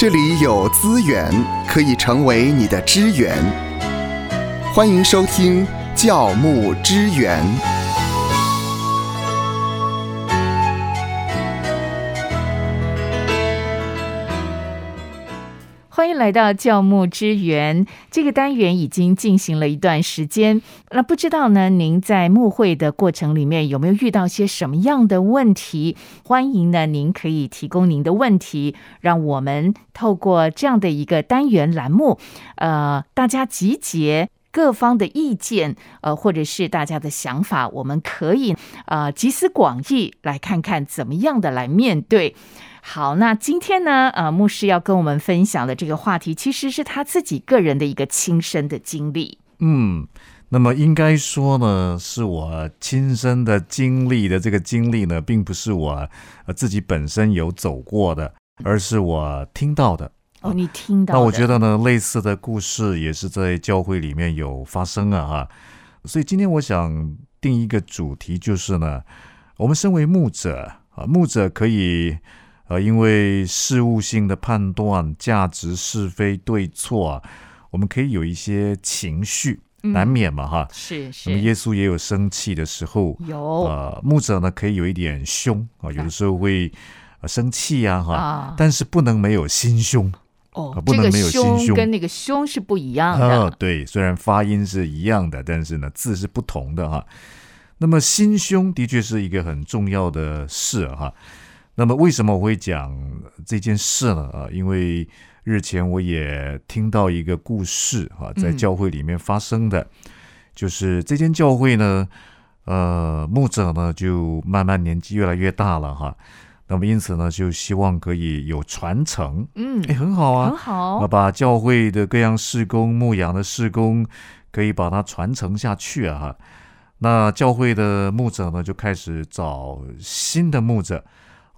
这里有资源可以成为你的支援。欢迎收听教牧支援。来到教牧支援这个单元，已经进行了一段时间。那不知道呢，您在牧会的过程里面有没有遇到些什么样的问题？欢迎呢，您可以提供您的问题，让我们透过这样的一个单元栏目，呃，大家集结各方的意见，呃，或者是大家的想法，我们可以呃集思广益，来看看怎么样的来面对。好，那今天呢，呃，牧师要跟我们分享的这个话题，其实是他自己个人的一个亲身的经历。嗯，那么应该说呢，是我亲身的经历的这个经历呢，并不是我自己本身有走过的，而是我听到的。哦，你听到？那我觉得呢，类似的故事也是在教会里面有发生啊，哈。所以今天我想定一个主题，就是呢，我们身为牧者啊，牧者可以。呃，因为事物性的判断、价值是非对错啊，我们可以有一些情绪，难免嘛，哈。是是。那么耶稣也有生气的时候，有。呃，牧者呢可以有一点凶啊，有的时候会生气呀，哈。但是不能没有心胸哦，不能没有心胸，跟那个胸是不一样的。对，虽然发音是一样的，但是呢字是不同的哈。那么心胸的确是一个很重要的事哈。那么为什么我会讲这件事呢？啊，因为日前我也听到一个故事哈，在教会里面发生的，就是这间教会呢，呃，牧者呢就慢慢年纪越来越大了哈，那么因此呢，就希望可以有传承，嗯，哎，很好啊，很好，把教会的各样事工、牧养的事工，可以把它传承下去啊，哈，那教会的牧者呢，就开始找新的牧者。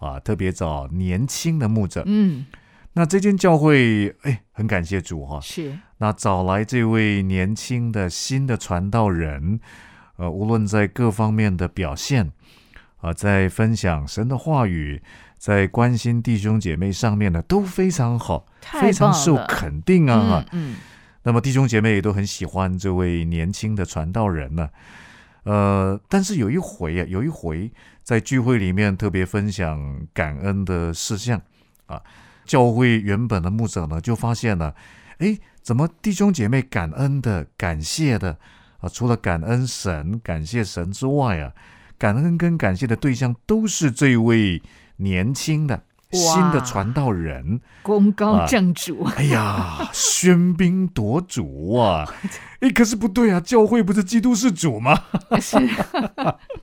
啊，特别找年轻的牧者，嗯，那这间教会，哎，很感谢主哈，是，那找来这位年轻的新的传道人，呃，无论在各方面的表现，啊，在分享神的话语，在关心弟兄姐妹上面呢，都非常好，非常受肯定啊，哈，嗯，那么弟兄姐妹也都很喜欢这位年轻的传道人呢。呃，但是有一回啊，有一回在聚会里面特别分享感恩的事项啊，教会原本的牧者呢就发现了，哎，怎么弟兄姐妹感恩的、感谢的啊，除了感恩神、感谢神之外啊，感恩跟感谢的对象都是这位年轻的。新的传道人，功高震主。哎呀，喧宾夺主啊！哎，可是不对啊，教会不是基督是主吗？是。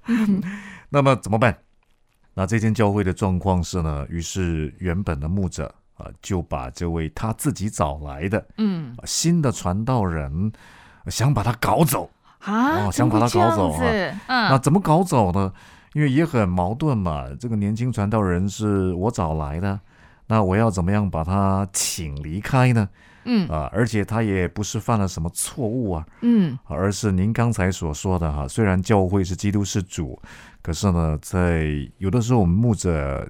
那么怎么办？那这间教会的状况是呢？于是原本的牧者啊，就把这位他自己找来的嗯新的传道人，想把他搞走啊，想把他搞走啊。嗯，那怎么搞走呢？因为也很矛盾嘛，这个年轻传道人是我找来的，那我要怎么样把他请离开呢？嗯啊，而且他也不是犯了什么错误啊，嗯，而是您刚才所说的哈，虽然教会是基督是主，可是呢，在有的时候我们牧者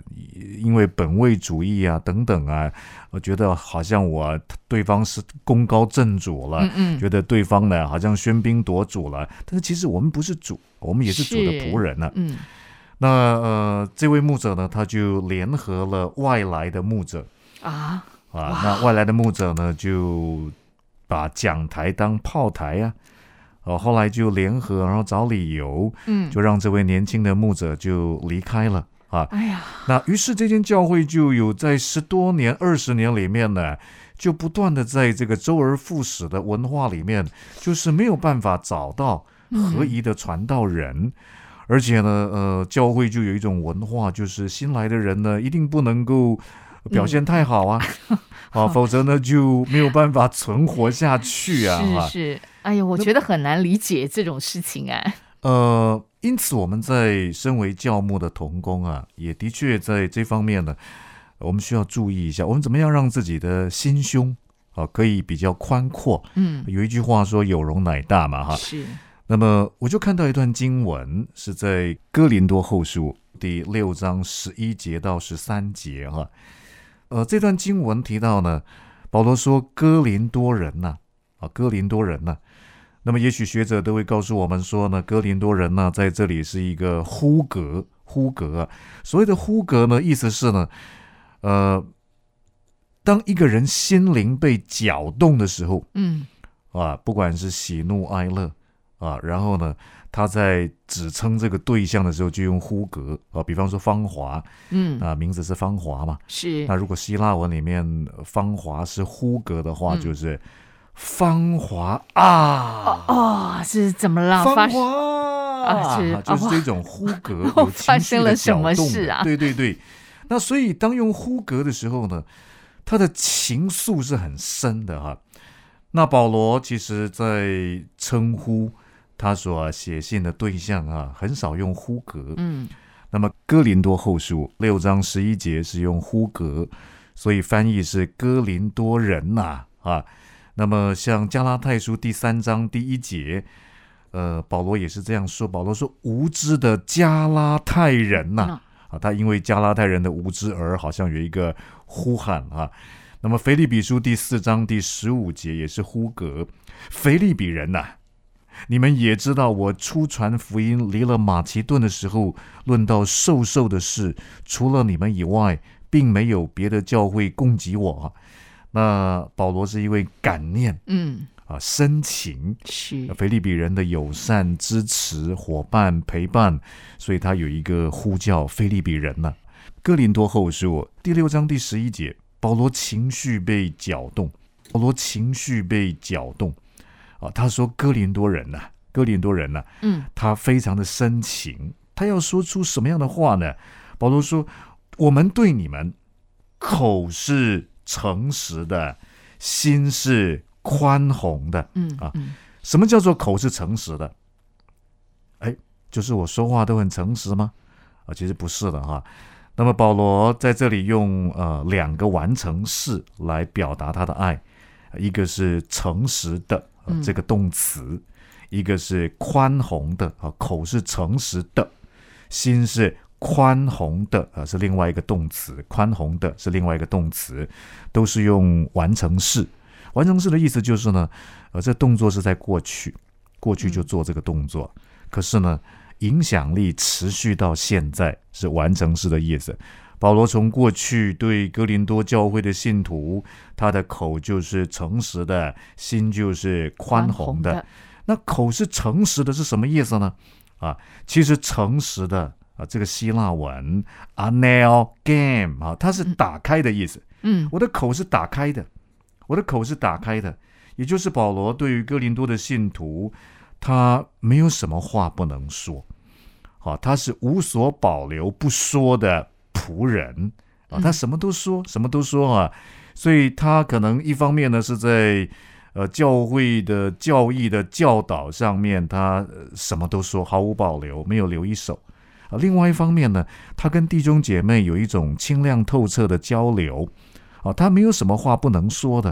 因为本位主义啊等等啊，我觉得好像我对方是功高震主了，嗯嗯，觉得对方呢好像喧宾夺主了，但是其实我们不是主，我们也是主的仆人呢，嗯，那呃，这位牧者呢，他就联合了外来的牧者。啊。啊，那外来的牧者呢，就把讲台当炮台啊，哦，后来就联合，然后找理由，嗯，就让这位年轻的牧者就离开了啊。哎呀，那于是这间教会就有在十多年、二十年里面呢，就不断的在这个周而复始的文化里面，就是没有办法找到合宜的传道人，而且呢，呃，教会就有一种文化，就是新来的人呢，一定不能够。表现太好啊，啊，否则呢就没有办法存活下去啊！是是，哎呀，我觉得很难理解这种事情啊。呃，因此我们在身为教牧的童工啊，也的确在这方面呢，我们需要注意一下，我们怎么样让自己的心胸啊可以比较宽阔。嗯，有一句话说“有容乃大”嘛，哈。是。那么我就看到一段经文，是在哥林多后书第六章十一节到十三节，哈。呃，这段经文提到呢，保罗说哥林多人呐、啊，哥林多人呐、那么也许学者都会告诉我们说呢，哥林多人呢、在这里是一个呼格，呼格啊。所谓的呼格呢，意思是呢，呃，当一个人心灵被搅动的时候嗯啊，不管是喜怒哀乐啊，然后呢，他在指称这个对象的时候就用呼格啊，比方说芳华嗯，啊，名字是芳华嘛。是那如果希腊文里面呃芳华是呼格的话，嗯就是芳华啊，哦，是怎么了？发芳华啊是就是哦这种呼格发生了什么搅动事啊对对对。那所以当用呼格的时候呢，他的情愫是很深的哈。那保罗其实在称呼他所写信的对象啊，很少用呼格。嗯那么哥林多后书六章十一节是用呼格，所以翻译是哥林多人呐啊那么像加拉太书第三章第一节，呃，保罗也是这样说。保罗说：“无知的加拉太人呐、嗯啊，他因为加拉太人的无知而好像有一个呼喊啊。那么腓利比书第四章第十五节也是呼格，腓利比人呐、你们也知道，我出传福音离了马其顿的时候，论到授受的事，除了你们以外，并没有别的教会供给我。那保罗是一位感念嗯，啊深情。是。腓利比人的友善支持、伙伴陪伴，所以他有一个呼叫腓利比人呢、哥林多后书第六章第十一节，保罗情绪被搅动，保罗情绪被搅动啊，他说哥林多人呐、哥林多人呐、嗯他非常的深情，他要说出什么样的话呢？保罗说：“我们对你们口是诚实的，心是宽宏的。啊嗯啊什么叫做口是诚实的？哎，就是我说话都很诚实吗？啊，其实不是的哈。那么保罗在这里用呃两个完成式来表达他的爱，一个是诚实的、呃嗯这个动词，一个是宽宏的啊，口是诚实的，心是宽宏的啊，是另外一个动词，宽宏的是另外一个动词，都是用完成式。完成式的意思就是呢，呃，这动作是在过去，过去就做这个动作，可是呢，影响力持续到现在是完成式的意思。保罗从过去对哥林多教会的信徒，他的口就是诚实的，心就是宽宏的。那口是诚实的，是什么意思呢？啊，其实诚实的啊，这个希腊文 anel game 啊，它是打开的意思。嗯我的口是打开的，我的口是打开的，也就是保罗对于哥林多的信徒，他没有什么话不能说，好、他是无所保留不说的仆人啊，他什么都说，什么都说啊，所以他可能一方面呢是在呃教会的教义的教导上面，他、什么都说，毫无保留，没有留一手。啊，另外一方面呢，他跟弟兄姐妹有一种清亮透彻的交流，啊，他没有什么话不能说的，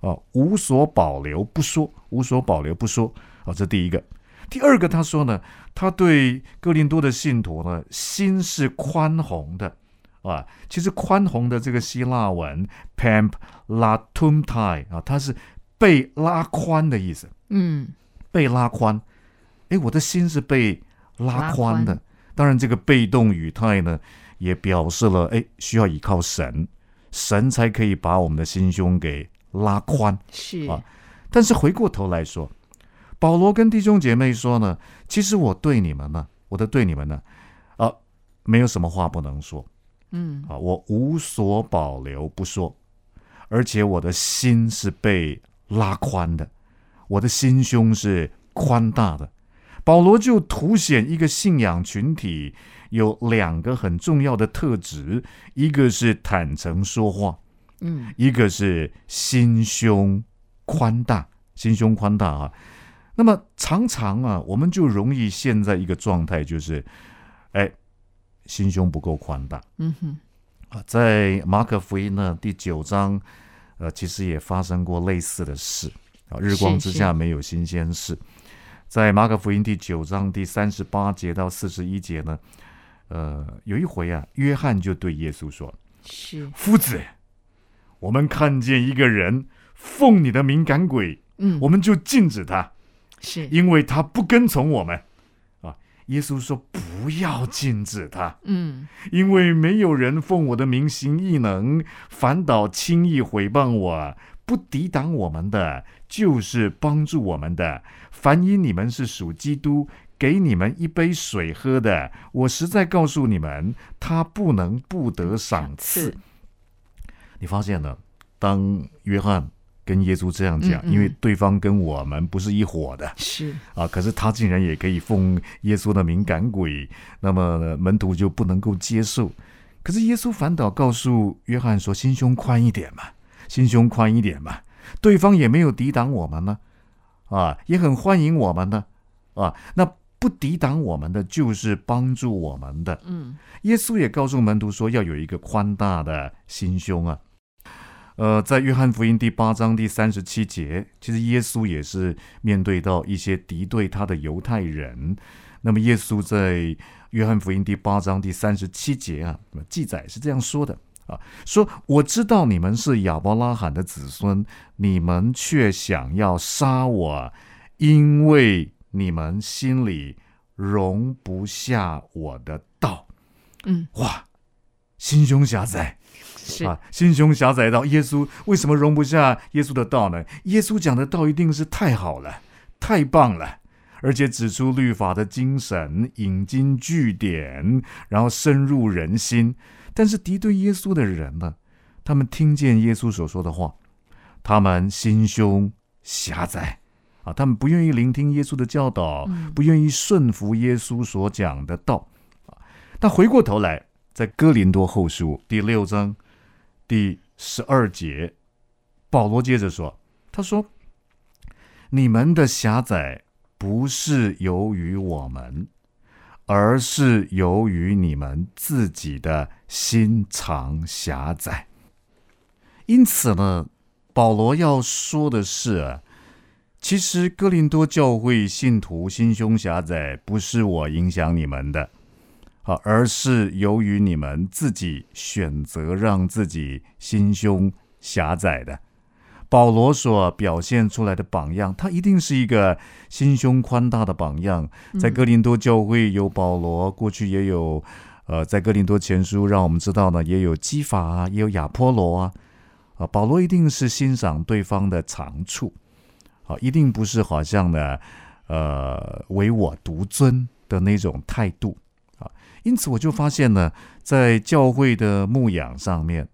啊，无所保留不说，无所保留不说，啊，这第一个。第二个，他说呢，他对哥林多的信徒呢，心是宽宏的，啊，其实宽宏的这个希腊文 pamp latumtai 啊，它是被拉宽的意思，嗯被拉宽。哎，我的心是被拉宽的。宽当然，这个被动语态呢，也表示了哎，需要依靠神，神才可以把我们的心胸给拉宽。是啊但是回过头来说，保罗跟弟兄姐妹说呢，其实我对你们呢，我的对你们呢，啊，没有什么话不能说嗯啊，我无所保留不说，而且我的心是被拉宽的，我的心胸是宽大的。保罗就凸显一个信仰群体有两个很重要的特质，一个是坦诚说话，嗯一个是心胸宽大，心胸宽大啊。那么常常啊，我们就容易陷在一个状态，就是，哎，心胸不够宽大嗯哼啊。在马可福音呢第九章，呃，其实也发生过类似的事啊。日光之下没有新鲜事。在马可福音第九章第三十八节到四十一节呢，呃，有一回啊，约翰就对耶稣说：“是夫子，我们看见一个人奉你的名赶鬼，嗯，我们就禁止他，是，因为他不跟从我们。啊，耶稣说不要禁止他，嗯因为没有人奉我的名行异能，反倒轻易毁谤我。不抵挡我们的，就是帮助我们的。凡因你们是属基督，给你们一杯水喝的，我实在告诉你们，他不能不得赏赐。你发现了，当约翰跟耶稣这样讲，嗯嗯因为对方跟我们不是一伙的是，啊，可是他竟然也可以奉耶稣的敏感鬼，那么门徒就不能够接受。可是耶稣反倒告诉约翰说：“心胸宽一点嘛，心胸宽一点嘛。”对方也没有抵挡我们呢，啊，也很欢迎我们呢，啊，那不抵挡我们的就是帮助我们的。嗯耶稣也告诉门徒说，要有一个宽大的心胸啊。呃，在约翰福音第八章第三十七节，其实耶稣也是面对到一些敌对他的犹太人。那么，耶稣在约翰福音第八章第三十七节啊，记载是这样说的啊：说我知道你们是亚伯拉罕的子孙，你们却想要杀我，因为你们心里容不下我的道。嗯，哇，心胸狭窄是，啊！心胸狭窄到耶稣为什么容不下耶稣的道呢？耶稣讲的道一定是太好了，太棒了，而且指出律法的精神，引经据典，然后深入人心。但是敌对耶稣的人呢，他们听见耶稣所说的话，他们心胸狭窄啊，他们不愿意聆听耶稣的教导，嗯不愿意顺服耶稣所讲的道。那回过头来，在哥林多后书第六章第十二节，保罗接着说：“他说，你们的狭窄不是由于我们，而是由于你们自己的心肠狭窄。因此呢，保罗要说的是啊。”其实哥林多教会信徒心胸狭窄，不是我影响你们的，啊，而是由于你们自己选择让自己心胸狭窄的。保罗所表现出来的榜样，他一定是一个心胸宽大的榜样。在哥林多教会有保罗，过去也有，呃，在哥林多前书让我们知道呢，也有基法啊，也有亚波罗啊，啊，保罗一定是欣赏对方的长处。啊，一定不是好像呢，呃，唯我独尊的那种态度啊。因此，我就发现呢，在教会的牧养上面，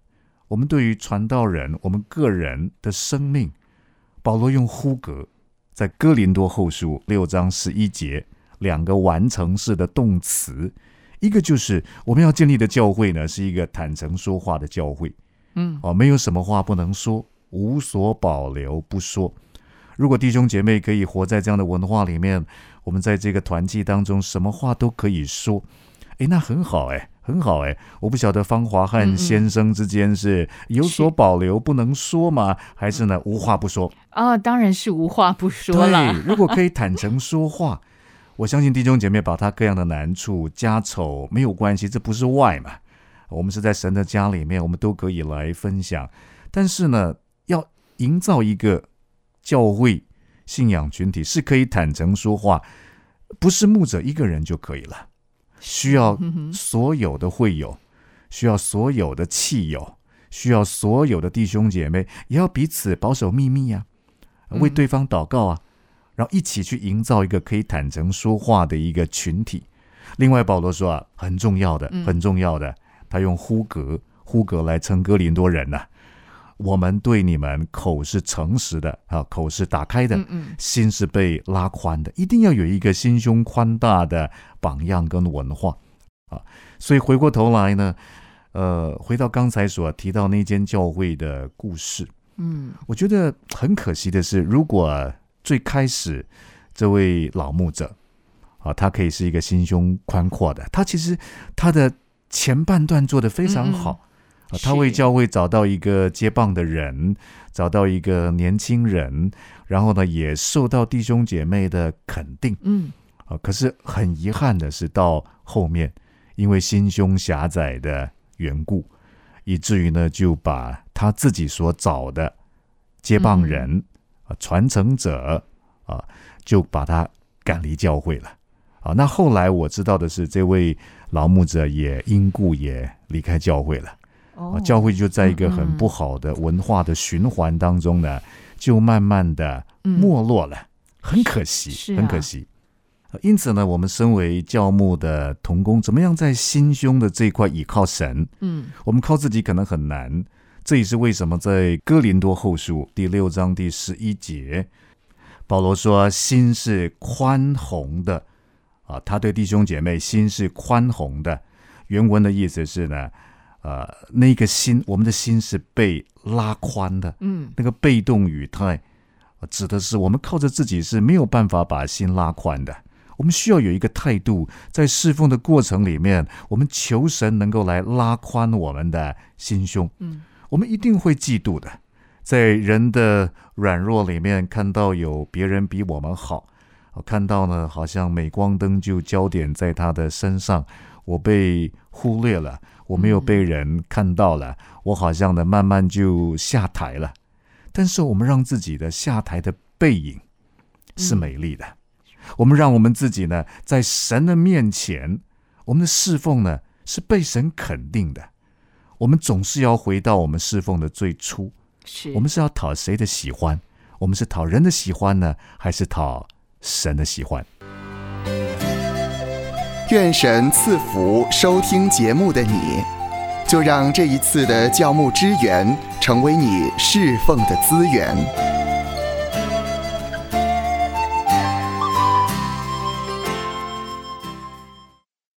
我们对于传道人，我们个人的生命，保罗用呼格，在哥林多后书六章十一节，两个完成式的动词，一个就是我们要建立的教会呢，是一个坦诚说话的教会，嗯。哦，没有什么话不能说，无所保留不说。如果弟兄姐妹可以活在这样的文化里面，我们在这个团契当中，什么话都可以说，诶，那很好，诶，很好，诶。我不晓得芳华和先生之间是有所保留不能说吗？还是呢无话不说？哦，当然是无话不说了。对，如果可以坦诚说话，我相信弟兄姐妹把他各样的难处、家丑没有关系，这不是外嘛。我们是在神的家里面，我们都可以来分享。但是呢，要营造一个。教会信仰群体是可以坦诚说话，不是牧者一个人就可以了，需要所有的会友，需要所有的契友，需要所有的弟兄姐妹，也要彼此保守秘密啊，为对方祷告啊，然后一起去营造一个可以坦诚说话的一个群体。另外，保罗说啊，很重要的，很重要的，他用呼格呼格来称哥林多人呐、啊。我们对你们口是诚实的啊，口是打开的，心是被拉宽的，一定要有一个心胸宽大的榜样跟文化啊。所以回过头来呢，呃，回到刚才所提到那间教会的故事，嗯，我觉得很可惜的是，如果最开始这位老牧者啊，他可以是一个心胸宽阔的，他其实他的前半段做得非常好。他为教会找到一个接棒的人，找到一个年轻人，然后呢，也受到弟兄姐妹的肯定。嗯，啊，可是很遗憾的是，到后面因为心胸狭窄的缘故，以至于呢，就把他自己所找的接棒人啊、传承者啊，就把他赶离教会了啊。那后来我知道的是，这位老牧者也因故也离开教会了。哦啊，教会就在一个很不好的文化的循环当中呢，就慢慢的没落了，很可惜，啊很可惜。呃因此呢，我们身为教牧的童工，怎么样在心胸的这一块倚靠神？嗯我们靠自己可能很难。这也是为什么在哥林多后书第六章第十一节，保罗说：“心是宽宏的。”啊，他对弟兄姐妹心是宽宏的。原文的意思是呢，呃，那个心，我们的心是被拉宽的。嗯那个被动语态，呃指的是我们靠着自己是没有办法把心拉宽的。我们需要有一个态度，在侍奉的过程里面，我们求神能够来拉宽我们的心胸。嗯，我们一定会嫉妒的，在人的软弱里面看到有别人比我们好，我看到呢，好像镁光灯就焦点在他的身上，我被忽略了，我没有被人看到了，我好像呢慢慢就下台了。但是我们让自己的下台的背影是美丽的，我们让我们自己呢在神的面前，我们的侍奉呢是被神肯定的。我们总是要回到我们侍奉的最初，是我们是要讨谁的喜欢？我们是讨人的喜欢呢，还是讨神的喜欢？愿神赐福收听节目的你，就让这一次的教牧支援成为你侍奉的资源。